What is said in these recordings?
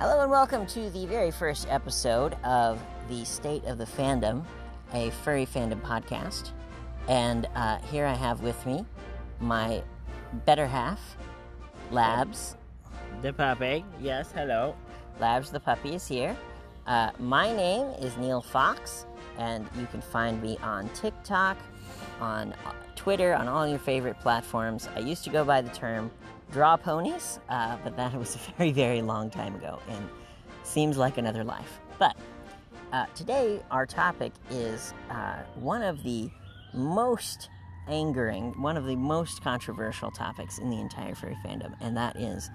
Hello and welcome to the very first episode of the State of the Fandom, a furry fandom podcast. And uh, here I have with me my better half, Labs. The puppy. Yes, hello. Labs the puppy is here. Uh, my name is Neil Fox, and you can find me on TikTok, on Twitter, on all your favorite platforms. I used to go by the term draw ponies, uh, but that was a very, very long time ago and seems like another life. But uh, today, our topic is uh, one of the most angering, one of the most controversial topics in the entire furry fandom, and that is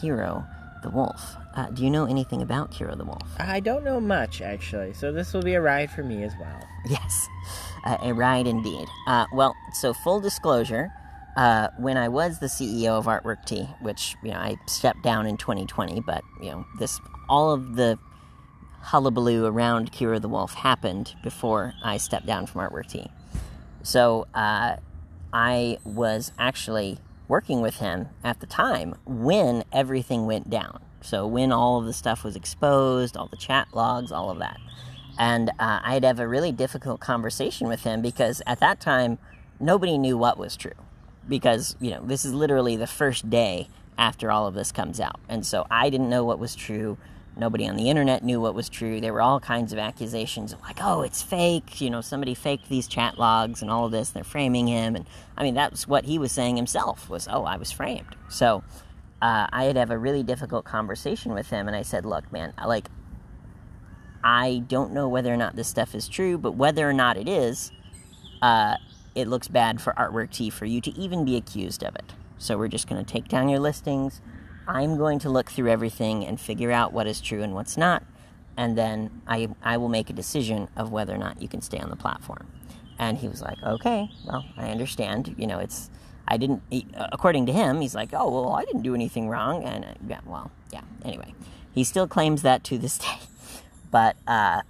Kero the Wolf. Uh, do you know anything about Kero the Wolf? I don't know much, actually, so this will be a ride for me as well. Yes, uh, a ride indeed. Uh, well, so full disclosure, uh, when I was the CEO of Artwork T, which you know I stepped down in 2020, but you know this all of the hullabaloo around Kero the Wolf happened before I stepped down from Artwork T. So uh, I was actually working with him at the time when everything went down. So when all of the stuff was exposed, all the chat logs, all of that. And uh, I'd have a really difficult conversation with him because at that time, nobody knew what was true. Because, you know, this is literally the first day after all of this comes out. And so I didn't know what was true. Nobody on the internet knew what was true. There were all kinds of accusations of like, oh, it's fake. You know, somebody faked these chat logs and all of this. And They're framing him. And I mean, that's what he was saying himself was, oh, I was framed. So uh, I had to have a really difficult conversation with him. And I said, look, man, like, I don't know whether or not this stuff is true, but whether or not it is, uh, it looks bad for Artwork T for you to even be accused of it. So we're just going to take down your listings. I'm going to look through everything and figure out what is true and what's not, and then I, I will make a decision of whether or not you can stay on the platform. And he was like, okay, well, I understand. You know, it's, I didn't, he, according to him, he's like, oh, well, I didn't do anything wrong. And, uh, yeah, well, yeah, anyway. He still claims that to this day. But, uh,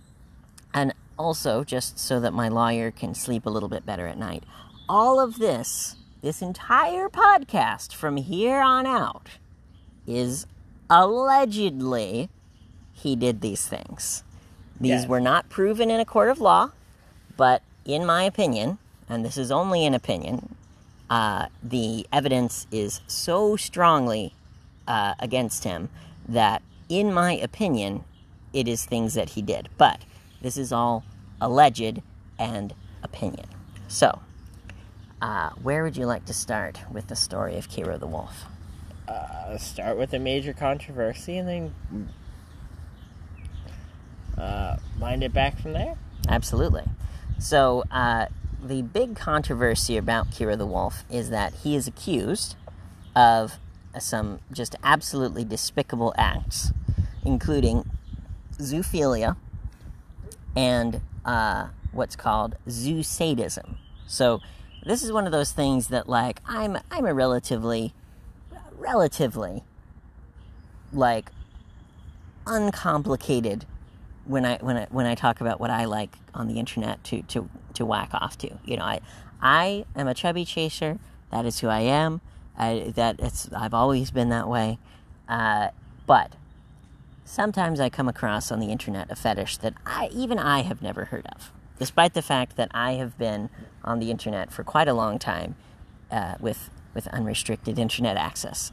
and also, just so that my lawyer can sleep a little bit better at night, all of this, this entire podcast from here on out, is allegedly he did these things. These Yes. were not proven in a court of law, but in my opinion, and this is only an opinion, uh, the evidence is so strongly uh, against him that, in my opinion, it is things that he did. But this is all alleged and opinion. So, uh, where would you like to start with the story of Kero the Wolf? Uh, start with a major controversy and then uh, wind it back from there. Absolutely. So, uh, the big controversy about Kero the Wolf is that he is accused of some just absolutely despicable acts, including zoophilia and uh, what's called zoo sadism. So, this is one of those things that, like, I'm I'm a relatively, relatively, like, uncomplicated when I when I when I talk about what I like on the internet to to to whack off to. You know, I I am a chubby chaser. That is who I am. I, that it's I've always been that way. Uh, but sometimes I come across on the internet a fetish that I even I have never heard of, despite the fact that I have been on the internet for quite a long time uh, with with unrestricted internet access.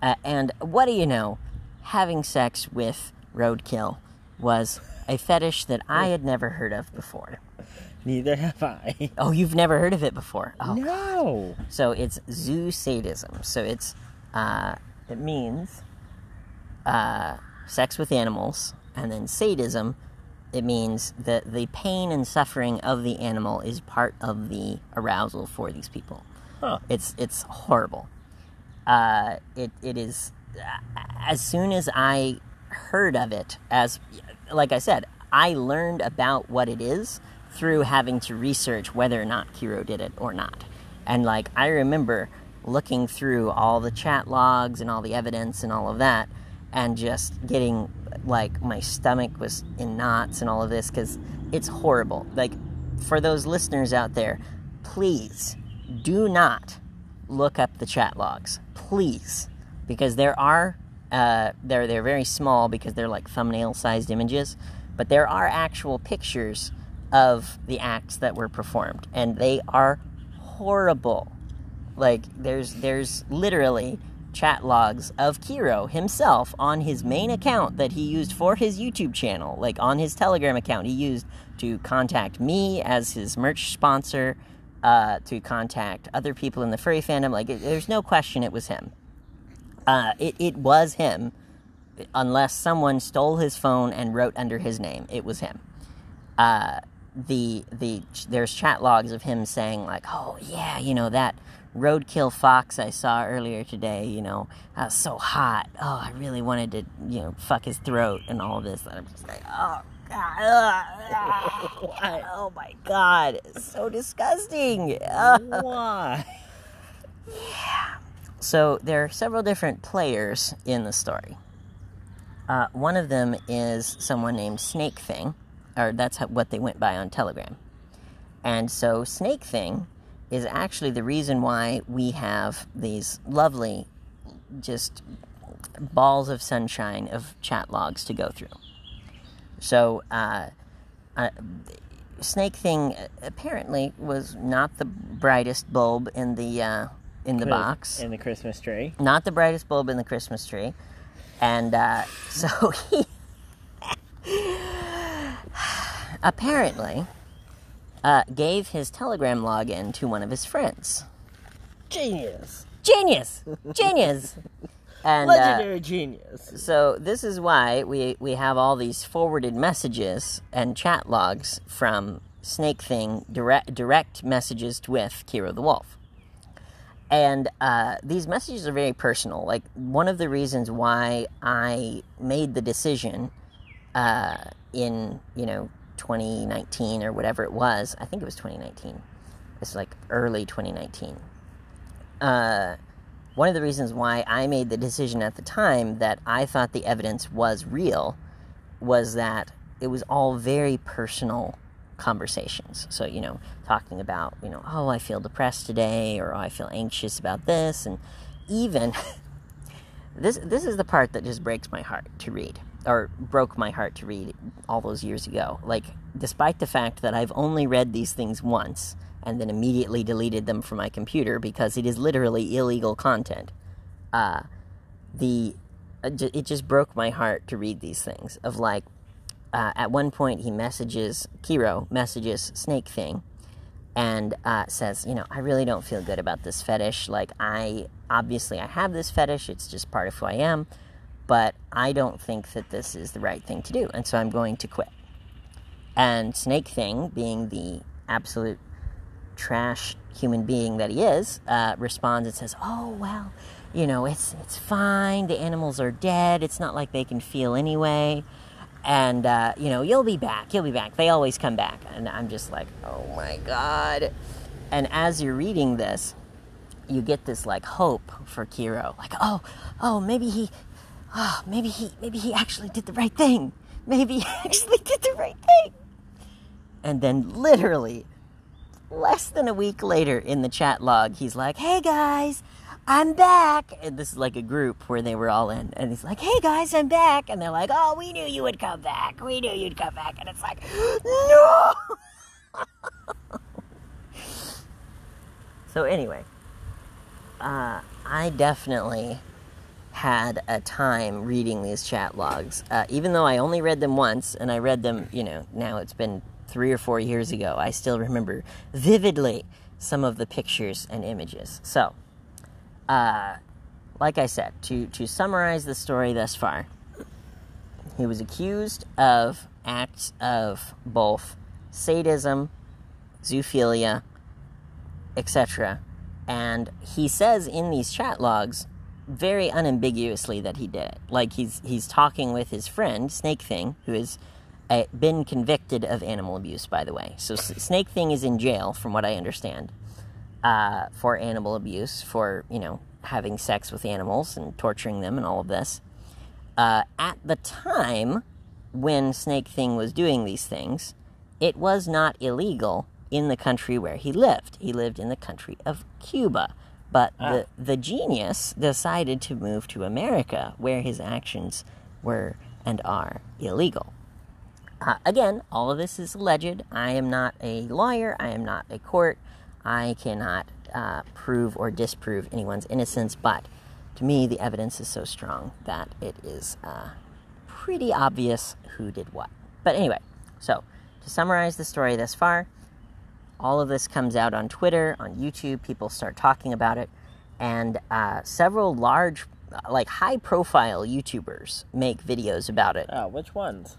Uh, and what do you know? Having sex with roadkill was a fetish that I had never heard of before. Neither have I. Oh, you've never heard of it before? Oh, no. so it's zoo sadism. So it's uh, it means uh, sex with animals, and then sadism. It means that the pain and suffering of the animal is part of the arousal for these people. Huh. It's it's horrible. Uh, it it is. As soon as I heard of it, as like I said, I learned about what it is through having to research whether or not Kero did it or not. And like I remember looking through all the chat logs and all the evidence and all of that, and just getting like my stomach was in knots and all of this because it's horrible. Like for those listeners out there, please do not look up the chat logs. Please. Because there are Uh, they're they're very small because they're like thumbnail sized images, but there are actual pictures of the acts that were performed, and they are horrible. Like there's there's literally chat logs of Kero himself on his main account that he used for his YouTube channel, like on his Telegram account, he used to contact me as his merch sponsor, uh, to contact other people in the furry fandom. Like, it, there's no question it was him. Uh, it, it was him, unless someone stole his phone and wrote under his name. It was him. Uh, the the there's chat logs of him saying like, "Oh yeah, you know that roadkill fox I saw earlier today. You know, I was so hot. Oh, I really wanted to, you know, fuck his throat and all of this." And I'm just like, "Oh God, ugh, oh my God, it's so disgusting." Why? yeah. So there are several different players in the story. Uh, one of them is someone named Snake Thing, or that's how, what they went by on Telegram. And so Snake Thing is actually the reason why we have these lovely, just balls of sunshine of chat logs to go through. So, uh, uh, Snake Thing apparently was not the brightest bulb in the uh, in the box, in the Christmas tree. not the brightest bulb in the Christmas tree, and uh, so he apparently uh, gave his Telegram login to one of his friends. Genius, Genius, genius, and uh, legendary genius. so this is why we we have all these forwarded messages and chat logs from Snake Thing direct direct messages with Kero the Wolf. And uh, these messages are very personal. Like one of the reasons why I made the decision uh, in you know 2019 or whatever it was. I think it was 2019. It's like early 2019. Uh, one of the reasons why I made the decision at the time that I thought the evidence was real was that it was all very personal conversations. So, you know, talking about, you know, oh, I feel depressed today or oh, I feel anxious about this and even this this is the part that just breaks my heart to read or broke my heart to read all those years ago. Like despite the fact that I've only read these things once and then immediately deleted them from my computer because it is literally illegal content. Uh, the uh, it just broke my heart to read these things of like uh, at one point he messages Kero messages Snake Thing and uh, says, you know, I really don't feel good about this fetish. Like, I obviously I have this fetish; it's just part of who I am, but I don't think that this is the right thing to do, and so I'm going to quit. And Snake Thing, being the absolute trash human being that he is, uh, responds and says, "Oh well, you know, it's it's fine. The animals are dead. It's not like they can feel anyway." and uh, you know you'll be back you'll be back they always come back and i'm just like oh my god and as you're reading this you get this like hope for kero like oh oh maybe he oh maybe he maybe he actually did the right thing maybe he actually did the right thing and then literally less than a week later in the chat log he's like hey guys I'm back. And this is like a group where they were all in. And he's like, hey guys, I'm back. And they're like, oh, we knew you would come back. We knew you'd come back. And it's like, no. so, anyway, uh, I definitely had a time reading these chat logs. Uh, even though I only read them once, and I read them, you know, now it's been three or four years ago, I still remember vividly some of the pictures and images. So, uh, like I said, to, to summarize the story thus far, he was accused of acts of both sadism, zoophilia, etc. And he says in these chat logs very unambiguously that he did it. Like he's he's talking with his friend Snake Thing, who has uh, been convicted of animal abuse, by the way. So S- Snake Thing is in jail, from what I understand uh, for animal abuse, for, you know, having sex with animals and torturing them and all of this. Uh, at the time when Snake Thing was doing these things, it was not illegal in the country where he lived. He lived in the country of Cuba, But Ah. the, the genius decided to move to America, where his actions were and are illegal. Uh, again, all of this is alleged. I am not a lawyer. I am not a court. I cannot uh, prove or disprove anyone's innocence, but to me, the evidence is so strong that it is uh, pretty obvious who did what. But anyway, so to summarize the story thus far, all of this comes out on Twitter, on YouTube. People start talking about it, and uh, several large, like high profile YouTubers make videos about it. Oh, which ones?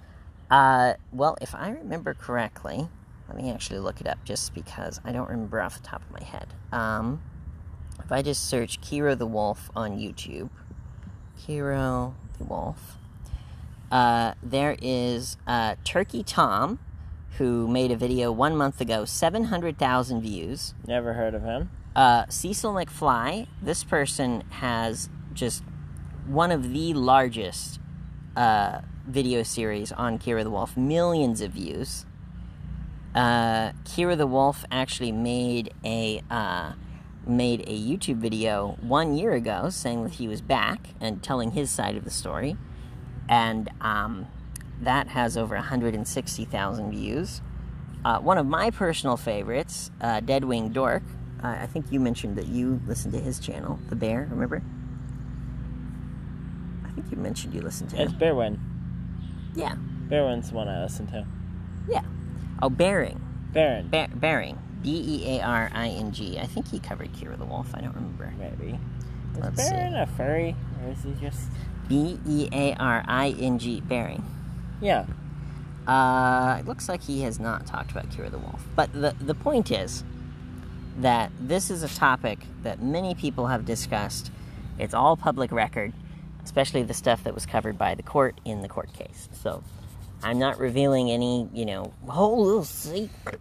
Uh, well, if I remember correctly, let me actually look it up just because I don't remember off the top of my head. Um, if I just search Kero the Wolf on YouTube, Kero the Wolf, uh, there is uh, Turkey Tom, who made a video one month ago, 700,000 views. Never heard of him. Uh, Cecil McFly, this person has just one of the largest uh, video series on Kero the Wolf, millions of views. Uh, Kero the Wolf actually made a uh, made a YouTube video one year ago saying that he was back and telling his side of the story, and um, that has over 160,000 views. Uh, one of my personal favorites, uh, Deadwing Dork. Uh, I think you mentioned that you listened to his channel, The Bear. Remember? I think you mentioned you listened to It's him. Bearwin. Yeah, Bearwin's the one I listen to. yeah. Oh, Bearing. Baron. Ba- Baring. B E A R I N G. I think he covered Kero the Wolf. I don't remember. Maybe. Is Let's see. Baron a furry? Or is he just. B E A R I N G. Baring. Yeah. Uh, it looks like he has not talked about Kero the Wolf. But the, the point is that this is a topic that many people have discussed. It's all public record, especially the stuff that was covered by the court in the court case. So I'm not revealing any, you know, whole little secret,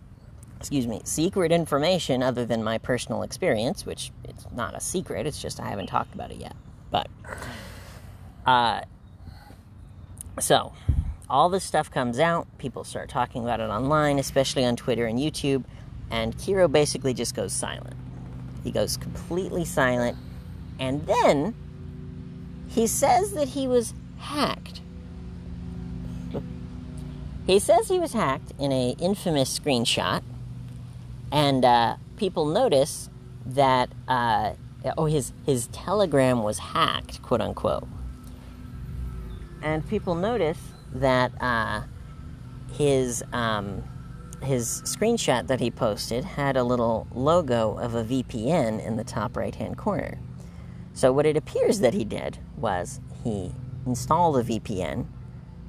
excuse me, secret information other than my personal experience, which it's not a secret, it's just I haven't talked about it yet. But, uh, so all this stuff comes out, people start talking about it online, especially on Twitter and YouTube, and Kero basically just goes silent. He goes completely silent, and then he says that he was hacked. He says he was hacked in a infamous screenshot, and uh, people notice that uh, oh his his Telegram was hacked, quote unquote, and people notice that uh, his um, his screenshot that he posted had a little logo of a VPN in the top right hand corner. So what it appears that he did was he installed a VPN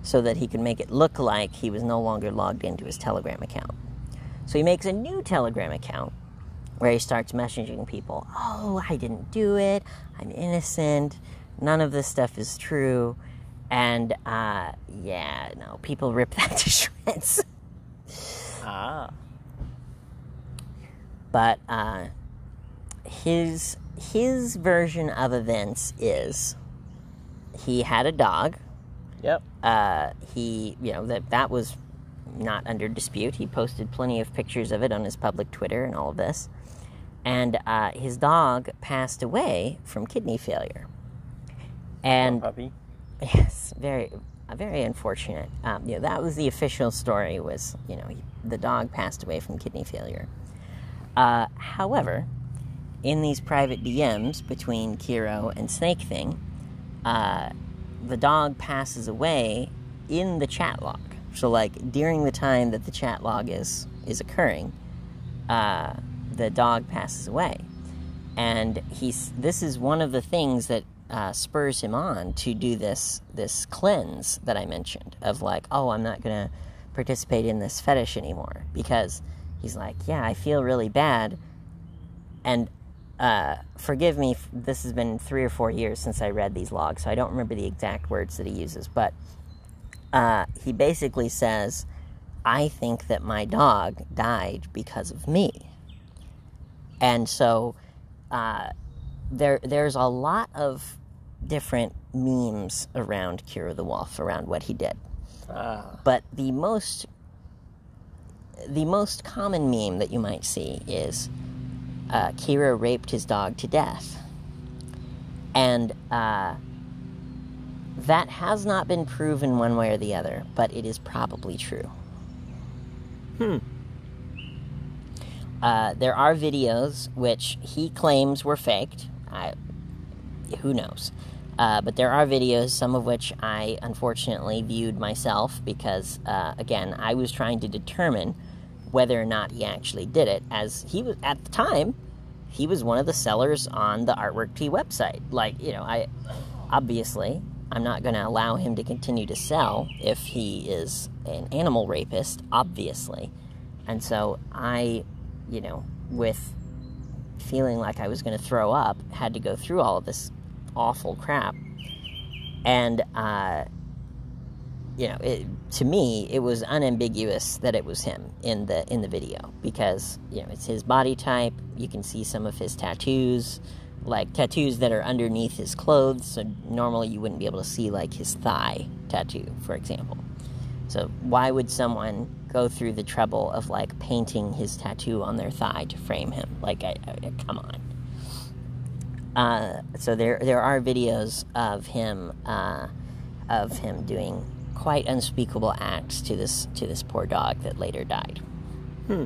so that he could make it look like he was no longer logged into his Telegram account. So he makes a new Telegram account where he starts messaging people, "Oh, I didn't do it. I'm innocent. None of this stuff is true." And uh, yeah, no, people rip that to shreds. Ah. but uh, his his version of events is he had a dog. Yep. Uh, he, you know, that that was not under dispute. He posted plenty of pictures of it on his public Twitter and all of this. And uh, his dog passed away from kidney failure. And puppy. Yes, very, uh, very unfortunate. Um, you know, that was the official story. Was you know, he, the dog passed away from kidney failure. Uh, however, in these private DMs between Kero and Snake Thing, uh, the dog passes away in the chat log. So, like during the time that the chat log is is occurring, uh, the dog passes away, and he's. This is one of the things that uh, spurs him on to do this this cleanse that I mentioned of like, oh, I'm not gonna participate in this fetish anymore because he's like, yeah, I feel really bad, and uh, forgive me, this has been three or four years since I read these logs, so I don't remember the exact words that he uses, but uh, he basically says, I think that my dog died because of me. And so uh, there, there's a lot of different memes around Kero the Wolf, around what he did. Ah. But the most the most common meme that you might see is uh, Kero raped his dog to death. And uh, that has not been proven one way or the other, but it is probably true. Hmm. Uh, there are videos which he claims were faked. I, who knows? Uh, but there are videos, some of which I unfortunately viewed myself because, uh, again, I was trying to determine whether or not he actually did it, as he was at the time. He was one of the sellers on the Artwork T website. Like, you know, I obviously I'm not going to allow him to continue to sell if he is an animal rapist, obviously. And so I, you know, with feeling like I was going to throw up, had to go through all of this awful crap. And, uh, you know, it, to me, it was unambiguous that it was him in the in the video because you know it's his body type. You can see some of his tattoos, like tattoos that are underneath his clothes. So normally you wouldn't be able to see like his thigh tattoo, for example. So why would someone go through the trouble of like painting his tattoo on their thigh to frame him? Like, I, I, come on. Uh, so there there are videos of him uh, of him doing quite unspeakable acts to this to this poor dog that later died. Hmm.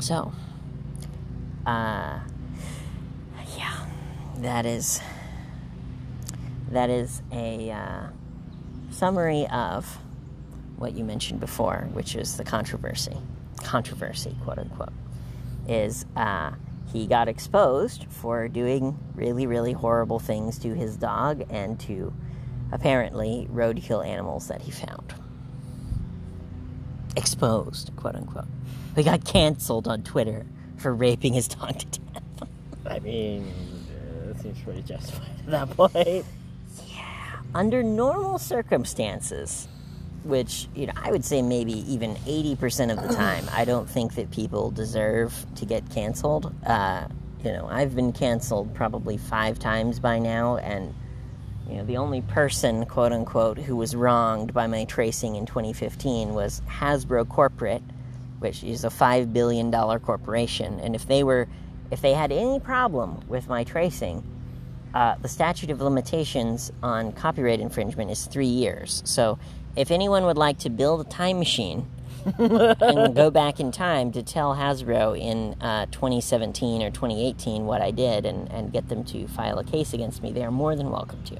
So, uh, yeah, that is that is a uh, summary of what you mentioned before, which is the controversy, controversy, quote unquote, is uh, he got exposed for doing really, really horrible things to his dog and to apparently roadkill animals that he found. Exposed, quote unquote. He got canceled on Twitter for raping his dog to death. I mean, uh, that seems pretty justified at that point. Yeah. Under normal circumstances, which, you know, I would say maybe even 80% of the time, I don't think that people deserve to get canceled. Uh, you know, I've been canceled probably five times by now, and, you know, the only person, quote unquote, who was wronged by my tracing in 2015 was Hasbro Corporate, which is a $5 billion corporation. And if they were, if they had any problem with my tracing, uh, the statute of limitations on copyright infringement is three years. So if anyone would like to build a time machine and go back in time to tell Hasbro in uh, 2017 or 2018 what I did and, and get them to file a case against me, they are more than welcome to.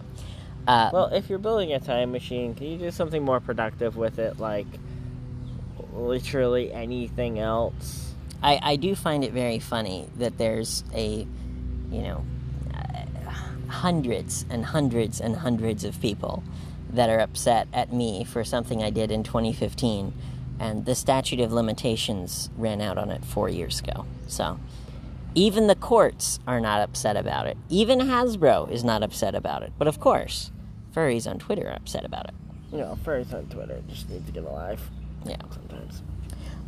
Uh, Well, if you're building a time machine, can you do something more productive with it, like literally anything else? I, I do find it very funny that there's a, you know, uh, hundreds and hundreds and hundreds of people that are upset at me for something I did in 2015, and the statute of limitations ran out on it four years ago. So even the courts are not upset about it. Even Hasbro is not upset about it. But of course, furries on Twitter are upset about it. You know, furries on Twitter just need to get a life Yeah. sometimes.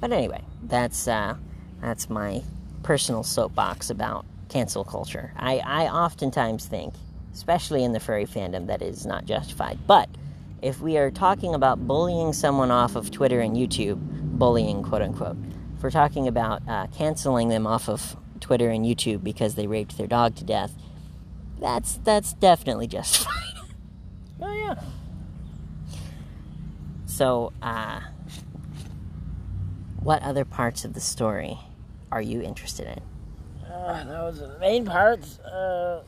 But anyway, that's uh, that's my personal soapbox about cancel culture. I, I oftentimes think, especially in the furry fandom, that is not justified. But if we are talking about bullying someone off of Twitter and YouTube, bullying quote unquote, if we're talking about uh, canceling them off of Twitter and YouTube because they raped their dog to death, that's that's definitely justified. Oh yeah. So, uh, what other parts of the story are you interested in? Uh, that was the main parts. Uh,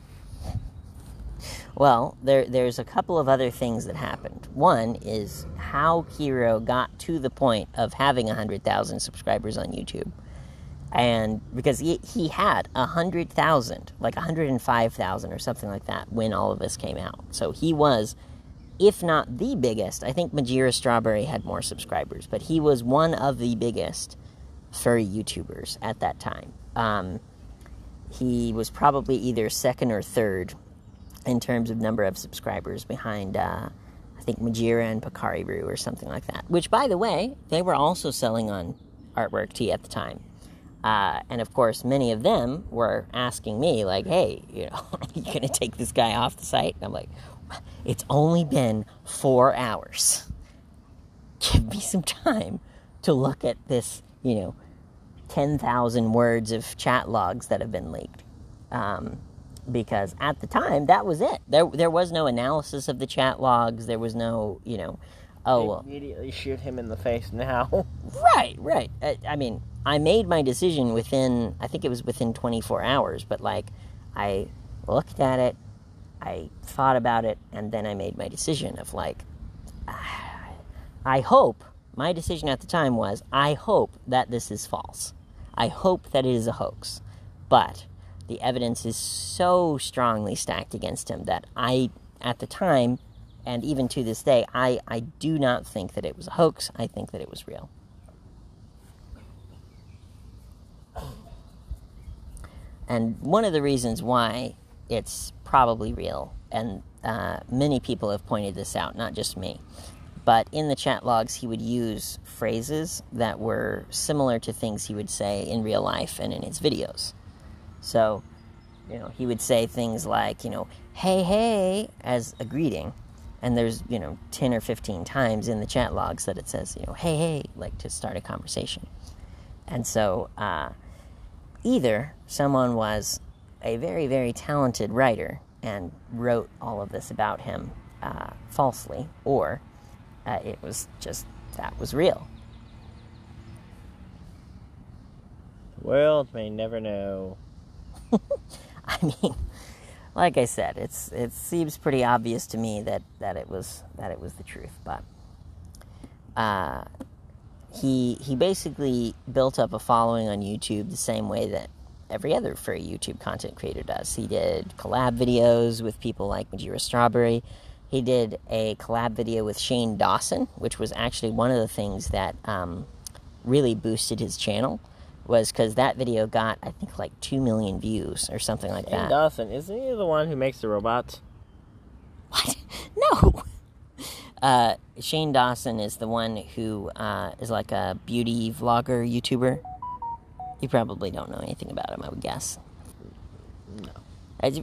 Well, there there's a couple of other things that happened. One is how Kero got to the point of having 100,000 subscribers on YouTube. And because he, he had 100,000, like 105,000 or something like that when all of this came out. So he was if not the biggest. I think Majira Strawberry had more subscribers, but he was one of the biggest furry YouTubers at that time. Um, he was probably either second or third in terms of number of subscribers behind, uh, I think, Majira and Pakariru or something like that. Which, by the way, they were also selling on Artwork T at the time. Uh, and of course, many of them were asking me, like, hey, you know, are you going to take this guy off the site? And I'm like, it's only been four hours. Give me some time to look at this, you know, 10,000 words of chat logs that have been leaked. Um, because at the time, that was it. There, there was no analysis of the chat logs. There was no, you know, oh, well, Immediately shoot him in the face now. Right, right. I, I mean, I made my decision within, I think it was within 24 hours, but like, I looked at it, I thought about it, and then I made my decision of like, I hope, my decision at the time was, I hope that this is false. I hope that it is a hoax. But the evidence is so strongly stacked against him that I, at the time, and even to this day, I, I do not think that it was a hoax. I think that it was real. And one of the reasons why it's probably real, and uh, many people have pointed this out, not just me, but in the chat logs, he would use phrases that were similar to things he would say in real life and in his videos. So, you know, he would say things like, you know, hey, hey, as a greeting. And there's, you know, 10 or 15 times in the chat logs that it says, you know, hey, hey, like to start a conversation. And so, uh, either someone was a very, very talented writer and wrote all of this about him uh, falsely, or uh, it was just that was real. The world may never know. I mean, like I said, it's it seems pretty obvious to me that, that it was that it was the truth, but uh, he he basically built up a following on YouTube the same way that every other furry YouTube content creator does. He did collab videos with people like Majira Strawberry. He did a collab video with Shane Dawson, which was actually one of the things that um, really boosted his channel. Was because that video got I think like two million views or something like that. Shane that. Dawson, isn't he the one who makes the robots? What? No. Uh, Shane Dawson is the one who uh, is like a beauty vlogger YouTuber. You probably don't know anything about him, I would guess. No. As-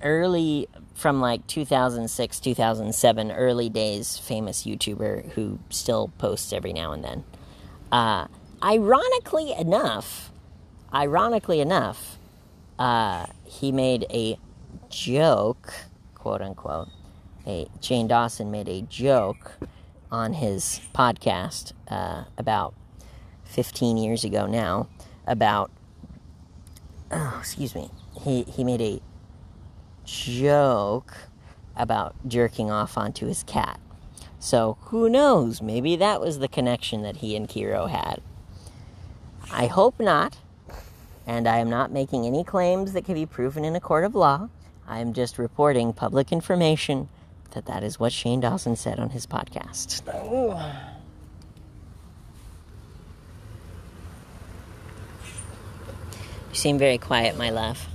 Early from like 2006, 2007, early days famous YouTuber who still posts every now and then. Uh, ironically enough, ironically enough, uh, he made a joke, quote unquote. A Shane Dawson made a joke on his podcast uh, about 15 years ago now about. Oh, excuse me. He he made a joke about jerking off onto his cat. So who knows? Maybe that was the connection that he and Kero had. I hope not, and I am not making any claims that can be proven in a court of law. I am just reporting public information that that is what Shane Dawson said on his podcast. You seem very quiet, my love.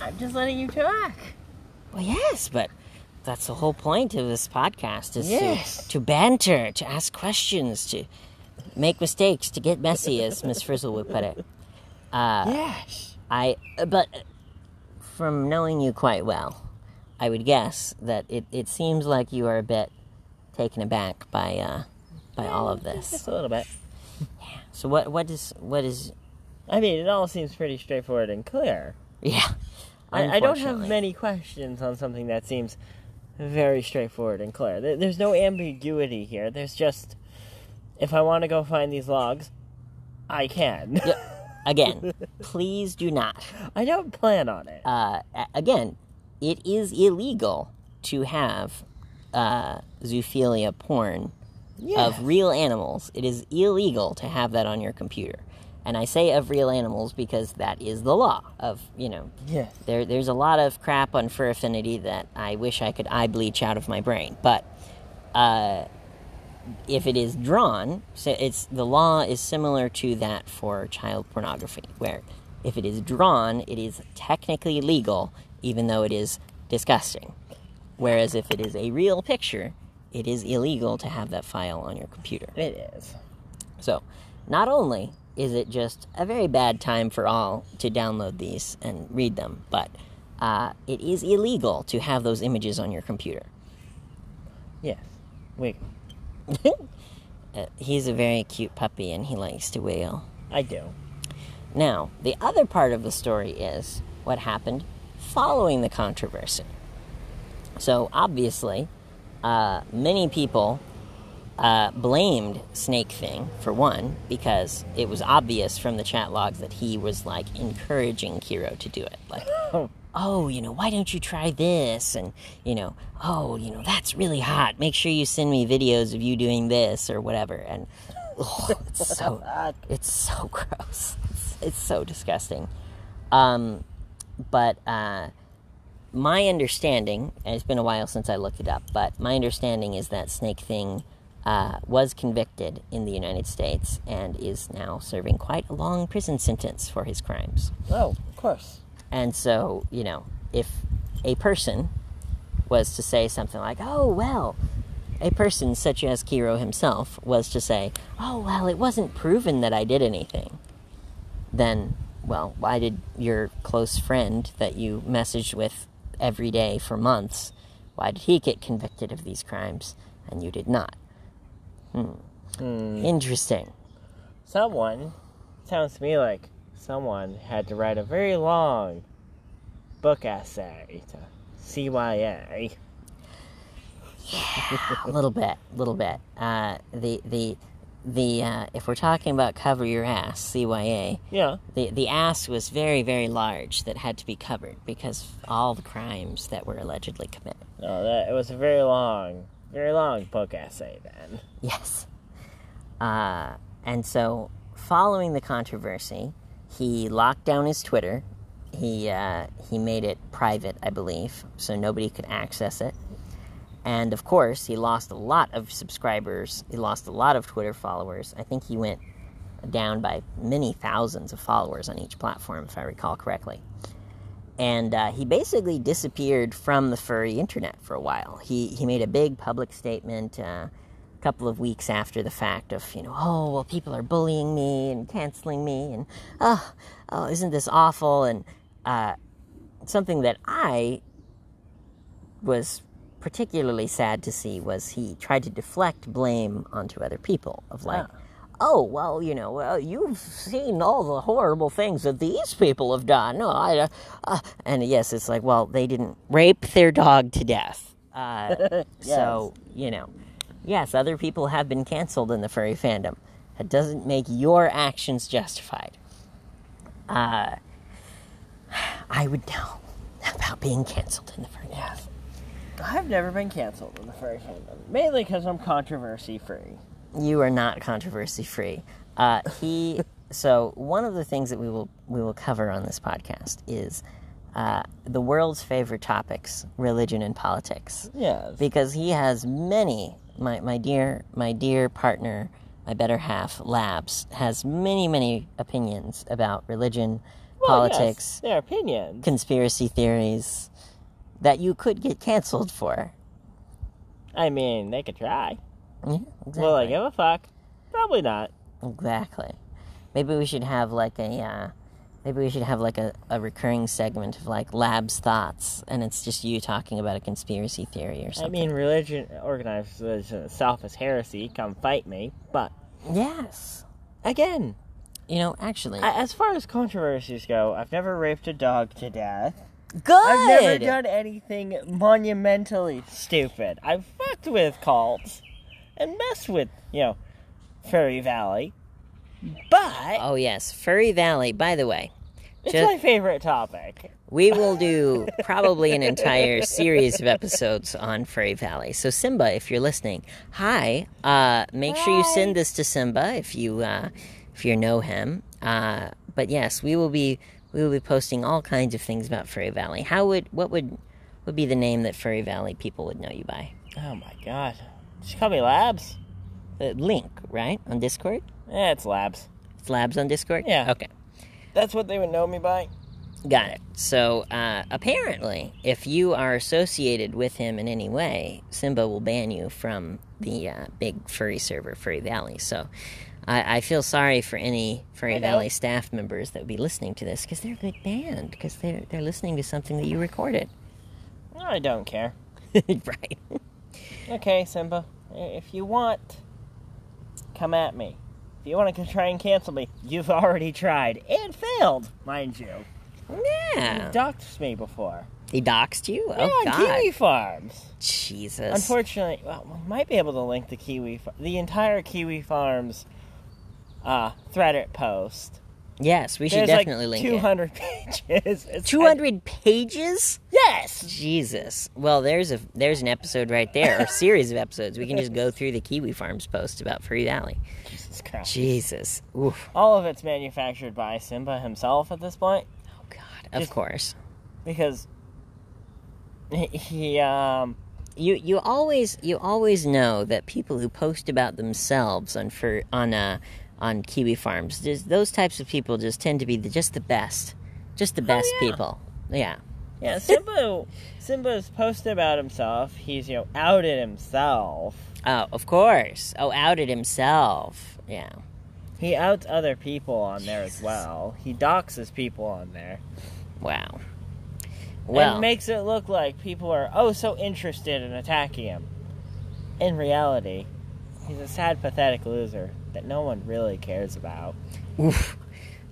I'm just letting you talk. Well, yes, but that's the whole point of this podcast is Yes. to, to banter, to ask questions, to make mistakes, to get messy, as Miss Frizzle would put it. Uh, yes. I, but from knowing you quite well, I would guess that it, it seems like you are a bit taken aback by uh, by all of this. Just a little bit. Yeah. So what what is what is I mean, it all seems pretty straightforward and clear. yeah? I, I don't have many questions on something that seems very straightforward and clear. There's no ambiguity here. There's just, if I want to go find these logs, I can. Again, please do not. I don't plan on it. uh, again, it is illegal to have uh, zoophilia porn Yeah. of real animals. It is illegal to have that on your computer. And I say of real animals because that is the law of, you know, Yes. there, there's a lot of crap on Fur Affinity that I wish I could eye bleach out of my brain. But uh, if it is drawn, so it's the law is similar to that for child pornography, where if it is drawn, it is technically legal, even though it is disgusting. Whereas if it is a real picture, it is illegal to have that file on your computer. It is. So, not only is it just a very bad time for all to download these and read them, but uh, it is illegal to have those images on your computer. Yes. Wait. uh, he's a very cute puppy and he likes to wail. I do. Now, the other part of the story is what happened following the controversy. So, obviously, uh, many people uh, blamed Snake Thing for one because it was obvious from the chat logs that he was like encouraging Kero to do it. Like, oh, you know, why don't you try this? And, you know, oh, you know, that's really hot. Make sure you send me videos of you doing this or whatever. And oh, it's so it's so gross. It's, it's so disgusting. Um, but uh, my understanding, and it's been a while since I looked it up, but my understanding is that Snake Thing uh, was convicted in the United States and is now serving quite a long prison sentence for his crimes. Oh, of course. And so, you know, if a person was to say something like, oh, well, a person such as Kero himself was to say, oh, well, it wasn't proven that I did anything, then, well, why did your close friend that you messaged with every day for months, why did he get convicted of these crimes and you did not? Hmm. Hmm. Interesting. Someone, sounds to me like someone had to write a very long book essay to CYA. Yeah, a little bit, a little bit. Uh, the the the uh, if we're talking about cover your ass, CYA, Yeah. the the ass was very very large that had to be covered because all the crimes that were allegedly committed. No, that it was a very long, very long book essay then. Yes. Uh, and so, following the controversy, he locked down his Twitter. He uh, he made it private, I believe, so nobody could access it. And of course, he lost a lot of subscribers. He lost a lot of Twitter followers. I think he went down by many thousands of followers on each platform, if I recall correctly. And uh, he basically disappeared from the furry internet for a while. He he made a big public statement. Uh, couple of weeks after the fact of you know oh well people are bullying me and canceling me and oh, oh isn't this awful? And uh, something that I was particularly sad to see was he tried to deflect blame onto other people of like oh well you know well you've seen all the horrible things that these people have done. No I uh, uh, and yes it's like well they didn't rape their dog to death. Uh, so you know yes, other people have been canceled in the furry fandom. That doesn't make your actions justified. Uh, I would know about being canceled in the furry fandom. I've never been canceled in the furry fandom, mainly because I'm controversy free. You are not controversy free. Uh, he. so one of the things that we will we will cover on this podcast is uh, the world's favorite topics: religion and politics. Yes. because he has many my, my dear my dear partner my better half labs has many many opinions about religion Well, yes, politics their opinions. conspiracy theories that you could get canceled for I mean, they could try. yeah, exactly. Will I give a fuck? Probably not. exactly maybe we should have like a uh, maybe we should have like a, a recurring segment of like labs thoughts and it's just you talking about a conspiracy theory or something. I mean, religion, organized religion itself is heresy. Come fight me. But yes again, you know actually as far as controversies go, I've never raped a dog to death. good I've never done anything monumentally stupid. I've fucked with cults and messed with, you know, Furry Valley. But Oh yes, Furry Valley. By the way, it's ju- my favorite topic. we will do probably an entire series of episodes on Furry Valley. So Simba, if you're listening, hi. Uh, make sure you send this to Simba if you uh, if you know him. Uh, but yes, we will be we will be posting all kinds of things about Furry Valley. How would what would would be the name that Furry Valley people would know you by? Oh my god. Just call me Labs. Link, right on Discord. Eh, it's Labs. It's Labs on Discord. Yeah. Okay. That's what they would know me by. Got it. So uh, apparently, if you are associated with him in any way, Simba will ban you from the uh, big furry server, Furry Valley. So I, I feel sorry for any Furry Valley staff members that would be listening to this because they're a good band because they're they're listening to something that you recorded. I don't care. right. Okay, Simba. If you want come at me. If you want to try and cancel me, you've already tried and failed, mind you. Yeah. You doxed me before. He doxed you? yeah, Oh, on God. Kiwi Farms. Jesus. Unfortunately, well, we might be able to link the Kiwi, the entire Kiwi Farms uh, Threadit post. Yes, we should There's definitely like link it. 200 pages. It's 200 pages? Yes. Jesus. Well, there's a there's an episode right there, or series of episodes. We can just go through the Kiwi Farms post about Furry Valley. Jesus Christ. Jesus. Oof. All of it's manufactured by Simba himself at this point Oh God. Of Just- course. because he, he um You you always you always know that people who post about themselves on for on uh on Kiwi Farms, those types of people just tend to be the, just the best, just the best yeah. people. Yeah. yeah Simba Simba's posted about himself. He's you know outed himself. Oh, of course. Oh, outed himself. Yeah. He outs other people on there as well. He doxes people on there. Wow. Well, and makes it look like people are oh so interested in attacking him. In reality, he's a sad, pathetic loser that no one really cares about. oof,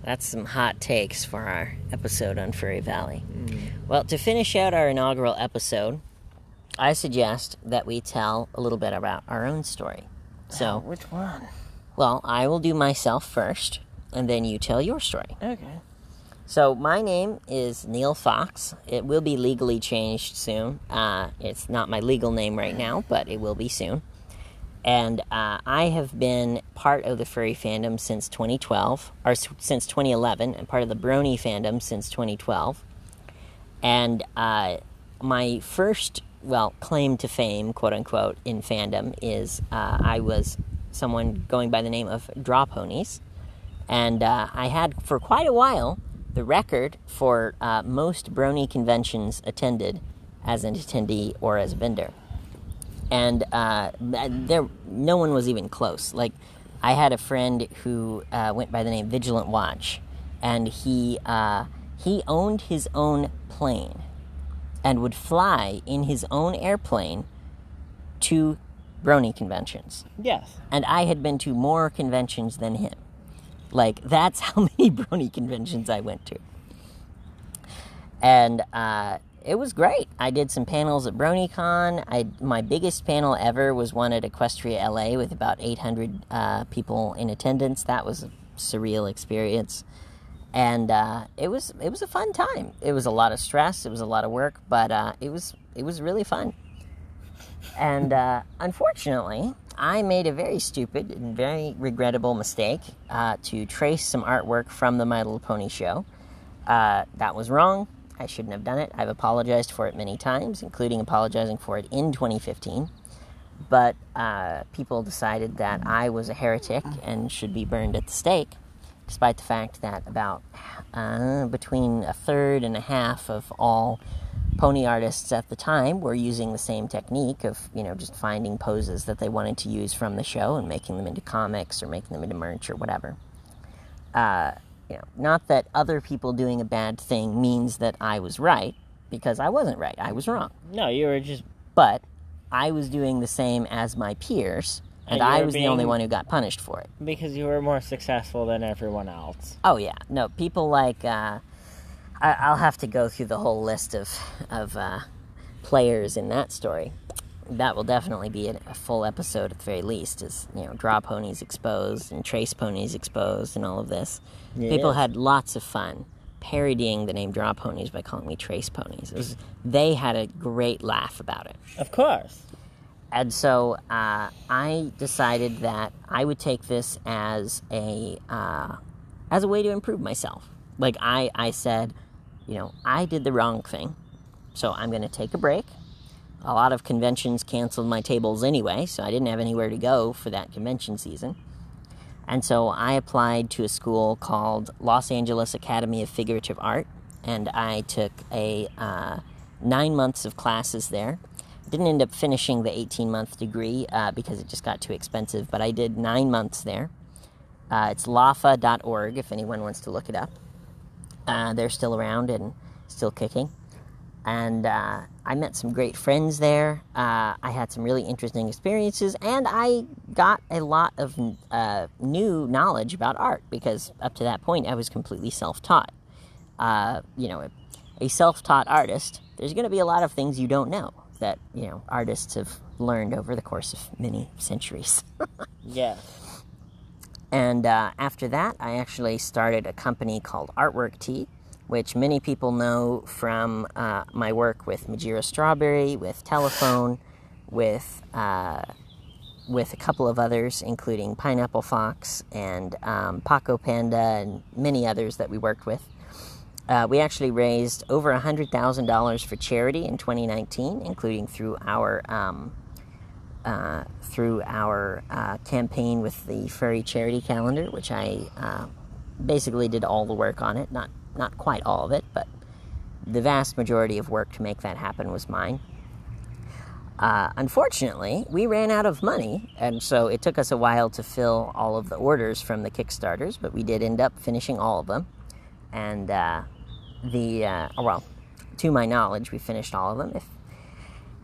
that's some hot takes for our episode on Furry Valley. Well, to finish out our inaugural episode, I suggest that we tell a little bit about our own story. So, which one? well, I will do myself first, and then you tell your story. Okay. So my name is Neil Fox. It will be legally changed soon. Uh, it's not my legal name right now, but it will be soon. And uh, I have been part of the furry fandom since 2012, or since 2011, and part of the Brony fandom since 2012. And uh, my first, well, claim to fame, quote unquote, in fandom is uh, I was someone going by the name of Draw Ponies and uh, I had for quite a while the record for uh, most Brony conventions attended as an attendee or as a vendor, and uh, there no one was even close. Like I had a friend who uh, went by the name Vigilant Watch, and he uh, he owned his own plane and would fly in his own airplane to Brony conventions Yes. and I had been to more conventions than him. Like that's how many Brony conventions I went to, and uh, it was great. I did some panels at BronyCon. I my biggest panel ever was one at Equestria LA with about 800 uh, people in attendance. That was a surreal experience, and uh, it was it was a fun time. It was a lot of stress. It was a lot of work, but uh, it was it was really fun. And uh, unfortunately, I made a very stupid and very regrettable mistake uh, to trace some artwork from the My Little Pony show. Uh, that was wrong. I shouldn't have done it. I've apologized for it many times, including apologizing for it in 2015. But uh, people decided that I was a heretic and should be burned at the stake, despite the fact that about uh, between a third and a half of all pony artists at the time were using the same technique of you know just finding poses that they wanted to use from the show and making them into comics or making them into merch or whatever. Uh, you know, not that other people doing a bad thing means that I was right because I wasn't right. I was wrong. No, you were just But I was doing the same as my peers, and, And I was the only one who got punished for it. because you were more successful than everyone else. Oh yeah, no people like uh, I, I'll have to go through the whole list of of uh, players in that story. That will definitely be a, a full episode at the very least. Is you know draw ponies exposed and trace ponies exposed and all of this. People had lots of fun parodying the name draw ponies by calling me trace ponies. It was, they had a great laugh about it. Of course. And so uh, I decided that I would take this as a uh, as a way to improve myself. Like I, I said, you know, I did the wrong thing, so I'm going to take a break. A lot of conventions canceled my tables anyway, so I didn't have anywhere to go for that convention season. And so I applied to a school called Los Angeles Academy of Figurative Art, and I took a uh, nine months of classes there. Didn't end up finishing the 18 month degree uh, because it just got too expensive, but I did nine months there. Uh, it's lafa.org if anyone wants to look it up. Uh, they're still around and still kicking. And uh, I met some great friends there. Uh, I had some really interesting experiences, and I got a lot of uh, new knowledge about art because up to that point I was completely self taught. Uh, you know, a, a self taught artist, there's going to be a lot of things you don't know that, you know, artists have learned over the course of many centuries. yeah. And uh, after that, I actually started a company called Artwork Tea which many people know from uh, my work with Majira Strawberry, with Telephone, with uh, with a couple of others, including Pineapple Fox and um, Paco Panda and many others that we worked with. Uh, we actually raised over $100,000 for charity in 2019, including through our um, uh, through our uh, campaign with the Furry Charity Calendar, which I uh, basically did all the work on it, not not quite all of it, but the vast majority of work to make that happen was mine. Uh, unfortunately, we ran out of money, and so it took us a while to fill all of the orders from the Kickstarters, but we did end up finishing all of them. And uh, the, uh, oh, well, to my knowledge, we finished all of them. If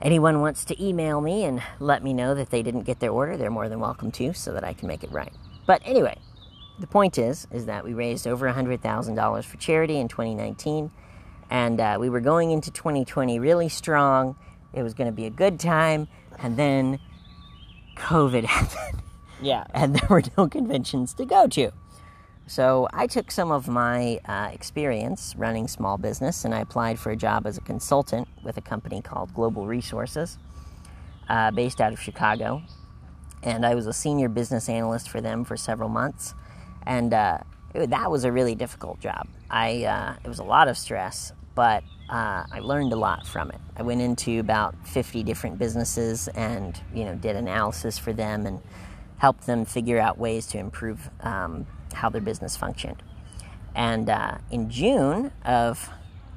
anyone wants to email me and let me know that they didn't get their order, they're more than welcome to so that I can make it right. But anyway, the point is, is that we raised over $100,000 for charity in 2019, and uh, we were going into 2020 really strong. It was going to be a good time, and then COVID happened. Yeah. And there were no conventions to go to. So I took some of my uh, experience running small business and I applied for a job as a consultant with a company called Global Resources, uh, based out of Chicago. And I was a senior business analyst for them for several months and uh, it, that was a really difficult job. I uh, it was a lot of stress, but uh, I learned a lot from it. I went into about 50 different businesses and you know did analysis for them and helped them figure out ways to improve um, how their business functioned. And uh, in June of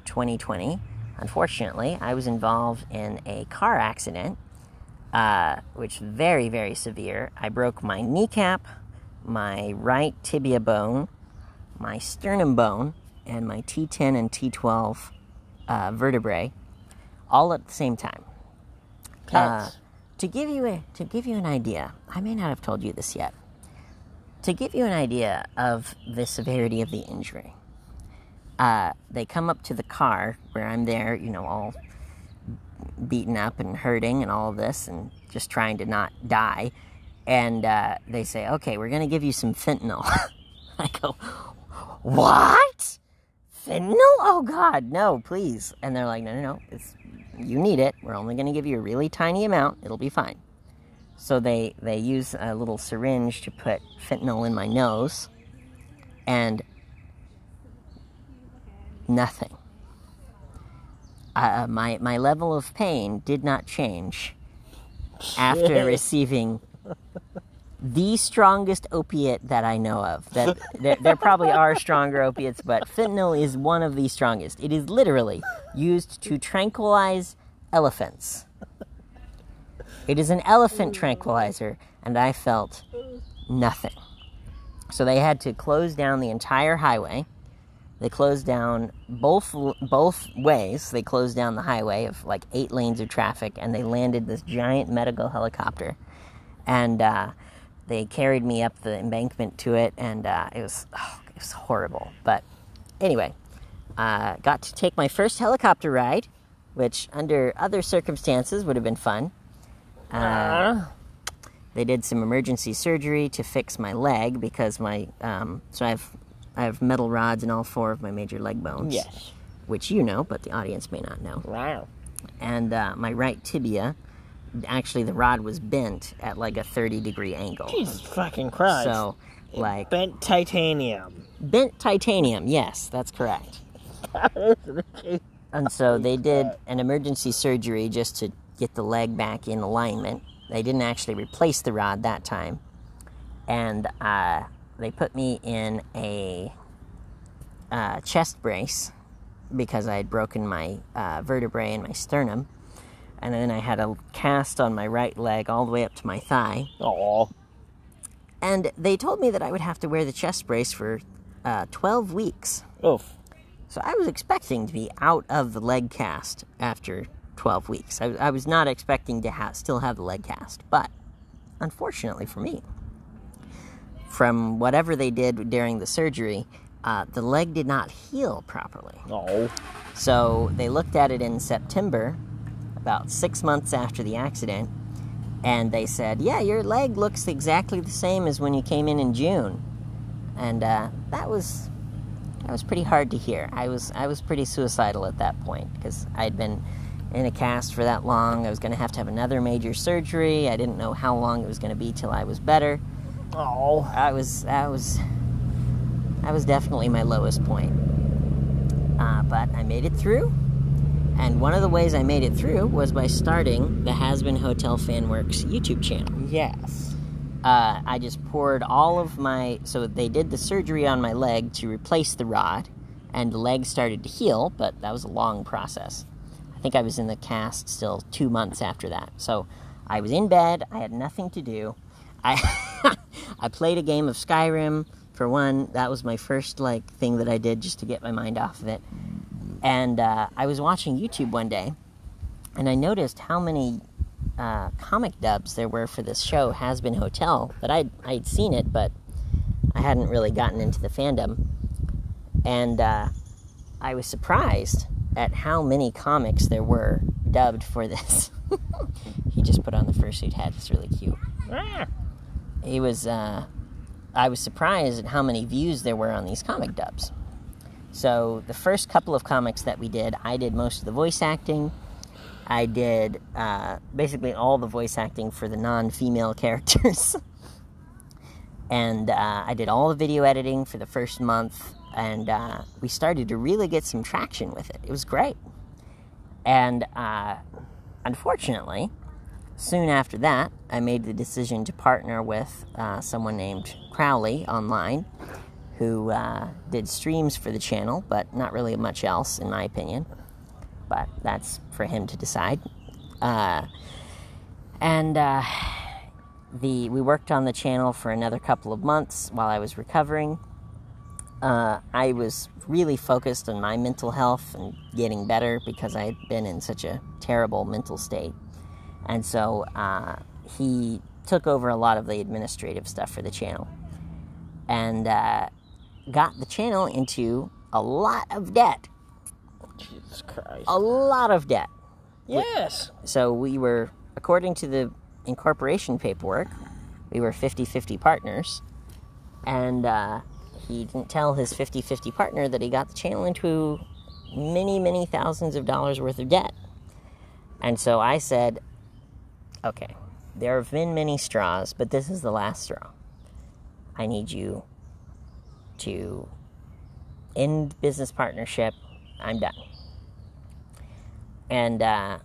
2020, unfortunately, I was involved in a car accident, uh, which very very severe. I broke my kneecap my right tibia bone, my sternum bone, and my T10 and T12 uh, vertebrae, all at the same time. Uh, to give you a to give you an idea, I may not have told you this yet. To give you an idea of the severity of the injury, uh, they come up to the car where I'm there, you know, all beaten up and hurting and all of this, and just trying to not die and uh, they say, okay, we're going to give you some fentanyl. I go, what? Fentanyl? Oh, God, no, please. And they're like, no, no, no, it's, you need it. We're only going to give you a really tiny amount. It'll be fine. So they, they use a little syringe to put fentanyl in my nose, and nothing. Uh, my, my level of pain did not change after receiving the strongest opiate that I know of. That there, there, probably are stronger opiates, but fentanyl is one of the strongest. It is literally used to tranquilize elephants. It is an elephant tranquilizer, and I felt nothing. So they had to close down the entire highway. They closed down both both ways. They closed down the highway of like eight lanes of traffic, and they landed this giant medical helicopter and uh, they carried me up the embankment to it, and uh, it was oh, it was horrible. But anyway, uh, got to take my first helicopter ride, which under other circumstances would have been fun. Uh, they did some emergency surgery to fix my leg because my um, so I have I have metal rods in all four of my major leg bones. Yes. Which you know, but the audience may not know. Wow. And uh, my right tibia actually the rod was bent at like a 30 degree angle. Jesus fucking Christ. So, like. Bent titanium. Bent titanium, yes, that's correct. and so they did an emergency surgery just to get the leg back in alignment. They didn't actually replace the rod that time. And uh, they put me in a uh, chest brace because I had broken my uh, vertebrae in my sternum and then I had a cast on my right leg all the way up to my thigh. Aww. And they told me that I would have to wear the chest brace for uh, 12 weeks. Oof. So I was expecting to be out of the leg cast after 12 weeks. I, I was not expecting to ha- still have the leg cast, but unfortunately for me, from whatever they did during the surgery, uh, the leg did not heal properly. Oh. So they looked at it in September, about six months after the accident, and they said, "Yeah, your leg looks exactly the same as when you came in in June," and uh, that was that was pretty hard to hear. I was I was pretty suicidal at that point because I'd been in a cast for that long. I was going to have to have another major surgery. I didn't know how long it was going to be till I was better. Oh. I was that was that was definitely my lowest point. Uh, but I made it through, and one of the ways I made it through was by starting the Hazbin Hotel Fanworks YouTube channel. Yes. Uh, I just poured all of my. So they did the surgery on my leg to replace the rod, and the leg started to heal, but that was a long process. I think I was in the cast still two months after that. So I was in bed. I had nothing to do. I I played a game of Skyrim for one. That was my first like thing that I did just to get my mind off of it. And uh, I was watching YouTube one day, and I noticed how many uh, comic dubs there were for this show, Hazbin Hotel. That I'd I'd seen it, but I hadn't really gotten into the fandom. And uh, I was surprised at how many comics there were dubbed for this. he just put on the fursuit hat. It's really cute. Ah. He was. I was surprised at how many views there were on these comic dubs. So the first couple of comics that we did, I did most of the voice acting. I did uh, basically all the voice acting for the non-female characters, and uh, I did all the video editing for the first month. And uh, we started to really get some traction with it. It was great. And uh, unfortunately, soon after that, I made the decision to partner with uh, someone named Crowley online, who uh, did streams for the channel, but not really much else, in my opinion. But that's for him to decide. Uh, and uh, the we worked on the channel for another couple of months while I was recovering. Uh, I was really focused on my mental health and getting better because I had been in such a terrible mental state. And so uh, he took over a lot of the administrative stuff for the channel and uh, got the channel into a lot of debt. Jesus Christ. A lot of debt. Yes. So we were, according to the incorporation paperwork, we were 50 50 partners. And uh, he didn't tell his 50 50 partner that he got the channel into many, many thousands of dollars worth of debt. And so I said, okay, there have been many straws, but this is the last straw. I need you to end business partnership. I'm done. And uh,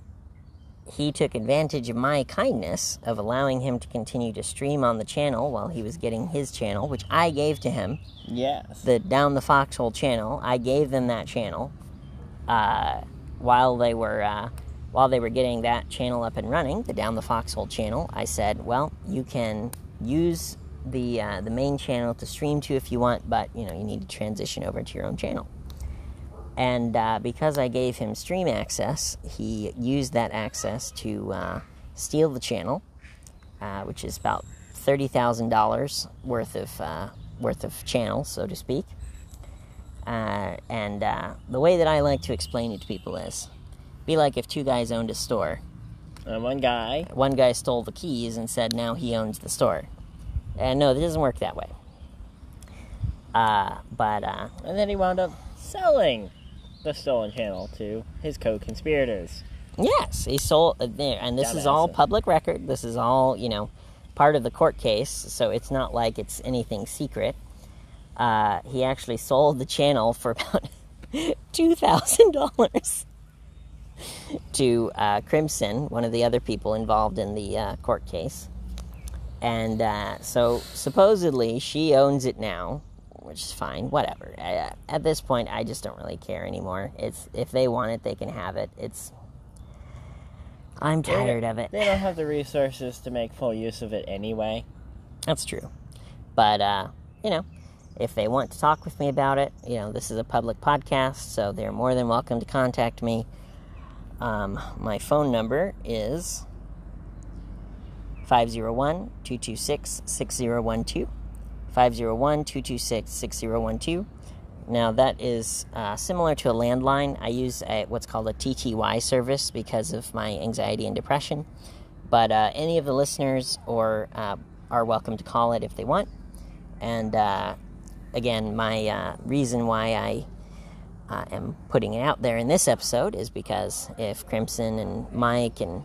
he took advantage of my kindness of allowing him to continue to stream on the channel while he was getting his channel, which I gave to him. Yes. The Down the Foxhole channel, I gave them that channel uh, while they were uh, while they were getting that channel up and running. The Down the Foxhole channel, I said, well, you can use the uh, the main channel to stream to if you want, but you know you need to transition over to your own channel. And uh, because I gave him stream access, he used that access to uh, steal the channel, uh, which is about thirty thousand dollars worth of uh, worth of channel, so to speak. Uh, and the way that I like to explain it to people is, be like if two guys owned a store. And one guy. One guy stole the keys and said now he owns the store. And no, it doesn't work that way. Uh, but uh, And then he wound up selling the stolen channel to his co-conspirators. yes, he sold uh, there, and this is all public record. This is all you know, part of the court case. So it's not like it's anything secret. Uh, he actually sold the channel for about two thousand dollars to uh, Crimson, one of the other people involved in the uh, court case. And uh, so supposedly she owns it now, which is fine. Whatever. Uh, at this point, I just don't really care anymore. It's if they want it, they can have it. It's. I'm tired of it. They don't have the resources to make full use of it anyway. That's true. But, uh, you know, if they want to talk with me about it, you know, this is a public podcast, so they're more than welcome to contact me. Um, my phone number is 501 226 6012. 501 226 6012. Now, that is uh, similar to a landline. I use a, what's called a TTY service because of my anxiety and depression. But uh, any of the listeners or uh, are welcome to call it if they want. And uh, again, my uh, reason why I uh, am putting it out there in this episode is because if Crimson and Mike and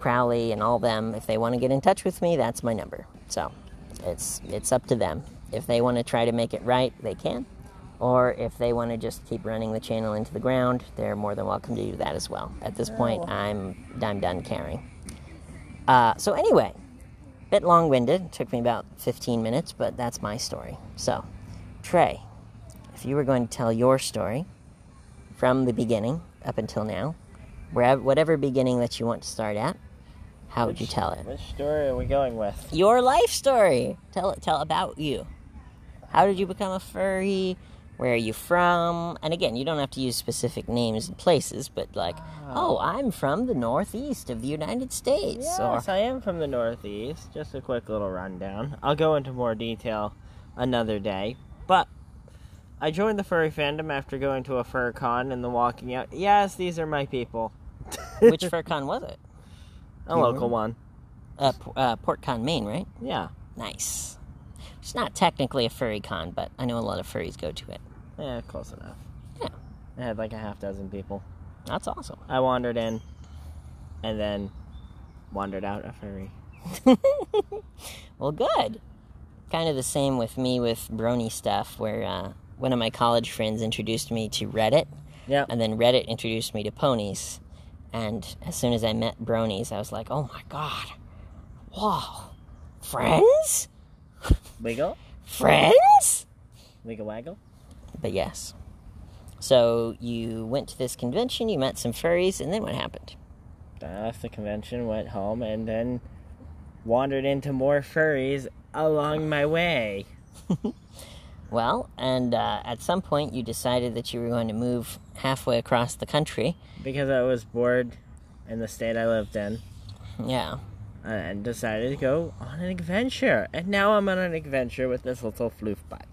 Crowley and all them, if they want to get in touch with me, that's my number. So it's it's up to them. If they want to try to make it right, they can. Or if they want to just keep running the channel into the ground, they're more than welcome to do that as well. At this point, I'm I'm done caring. Uh, so anyway, bit long-winded. Took me about 15 minutes, but that's my story. So, Trey, if you were going to tell your story from the beginning up until now, wherever, whatever beginning that you want to start at, how would you tell it? Which story are we going with? Your life story. Tell it. tell about you. How did you become a furry? Where are you from? And again, you don't have to use specific names and places, but like, ah. oh, I'm from the northeast of the United States. Yes, or, I am from the Northeast. Just a quick little rundown. I'll go into more detail another day. But I joined the furry fandom after going to a fur con and then walking out. Yes, these are my people. which fur con was it? A local one. Uh, P- uh, PortCon, Maine, right? Yeah. Nice. It's not technically a furry con, but I know a lot of furries go to it. Yeah, close enough. Yeah. I had like a half dozen people. That's awesome. I wandered in and then wandered out a furry. Well, good. Kind of the same with me with brony stuff, where uh, one of my college friends introduced me to Reddit, Yeah. and then Reddit introduced me to ponies. And as soon as I met bronies, I was like, oh my god, wow, friends? Wiggle? Friends? Wiggle waggle? But yes. So you went to this convention, you met some furries, and then what happened? I left the convention, went home, and then wandered into more furries along my way. Well, and uh, at some point you decided that you were going to move halfway across the country. Because I was bored in the state I lived in. Yeah. and decided to go on an adventure. And now I'm on an adventure with this little floof butt.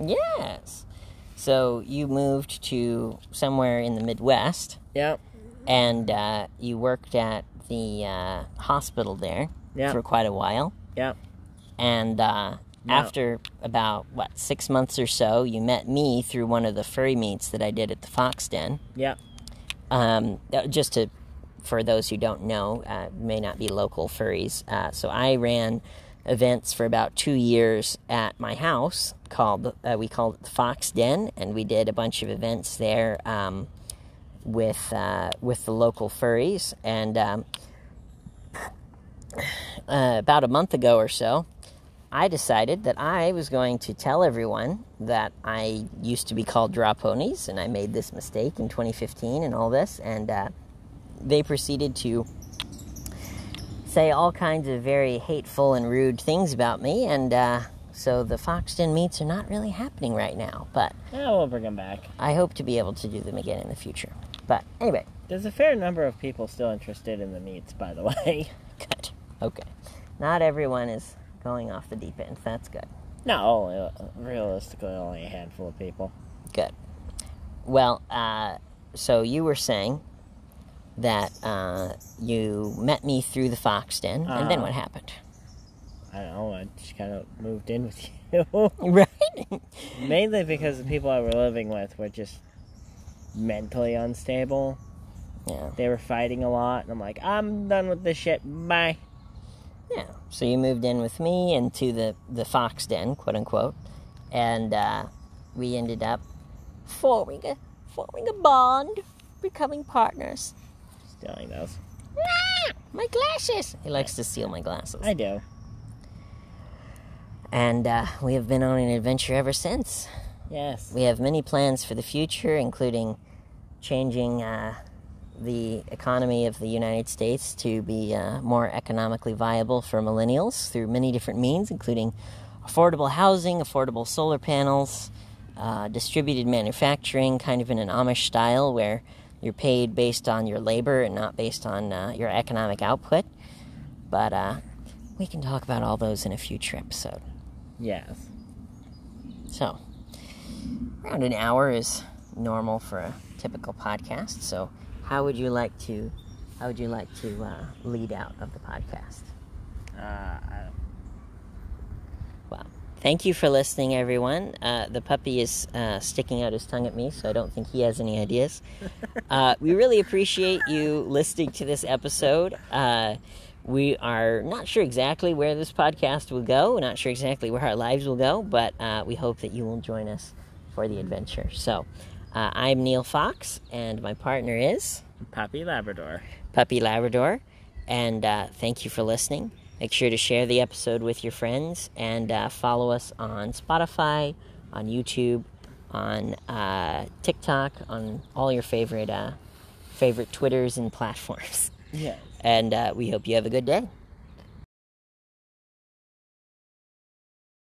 Yes. So you moved to somewhere in the Midwest, Yep. and uh, you worked at the uh, hospital there Yeah. for quite a while. Yep. And after about what six months or so, you met me through one of the furry meets that I did at the Fox Den. Yeah. Um, uh, just to, for those who don't know, uh, may not be local furries. Uh, so I ran events for about two years at my house called uh, we called it the Fox Den, and we did a bunch of events there um, with uh, with the local furries. And um, uh, about a month ago or so, I decided that I was going to tell everyone that I used to be called Draw Ponies, and I made this mistake in 2015 and all this, and uh, they proceeded to say all kinds of very hateful and rude things about me, and uh, so the Fox Den meets are not really happening right now, but Yeah, we'll bring them back. I hope to be able to do them again in the future. But anyway, There's a fair number of people still interested in the meets, by the way. good. Okay. Not everyone is going off the deep end. That's good. No, only, realistically, only a handful of people. Good. Well, uh, so you were saying that uh, you met me through the Fox Den, and then Uh. what happened? I don't know, I just kind of moved in with you. Right? Mainly because the people I were living with were just mentally unstable. yeah. They were fighting a lot, and I'm like, I'm done with this shit. Bye. Yeah. So you moved in with me into the, the Fox Den, quote unquote, and uh, we ended up forming a forming a bond, becoming partners. Stealing those. My glasses. He likes to steal my glasses. I do. And uh, we have been on an adventure ever since. Yes. We have many plans for the future, including changing uh, the economy of the United States to be uh, more economically viable for millennials through many different means, including affordable housing, affordable solar panels, uh, distributed manufacturing, kind of in an Amish style, where you're paid based on your labor and not based on uh, your economic output. But uh, we can talk about all those in a future episode. Yes. So, around an hour is normal for a typical podcast. So, how would you like to? How would you like to uh, lead out of the podcast? Uh, I- Well, thank you for listening, everyone. Uh, the puppy is uh, sticking out his tongue at me, so I don't think he has any ideas. Uh, we really appreciate you listening to this episode. Uh, we are not sure exactly where this podcast will go. We're not sure exactly where our lives will go, but uh, we hope that you will join us for the adventure. So, uh, I'm Neil Fox, and my partner is Puppy Labrador. Puppy Labrador. And uh, thank you for listening. Make sure to share the episode with your friends and uh, follow us on Spotify, on YouTube, on uh, TikTok, on all your favorite uh, favorite Twitters and platforms. Yes. And uh, we hope you have a good day.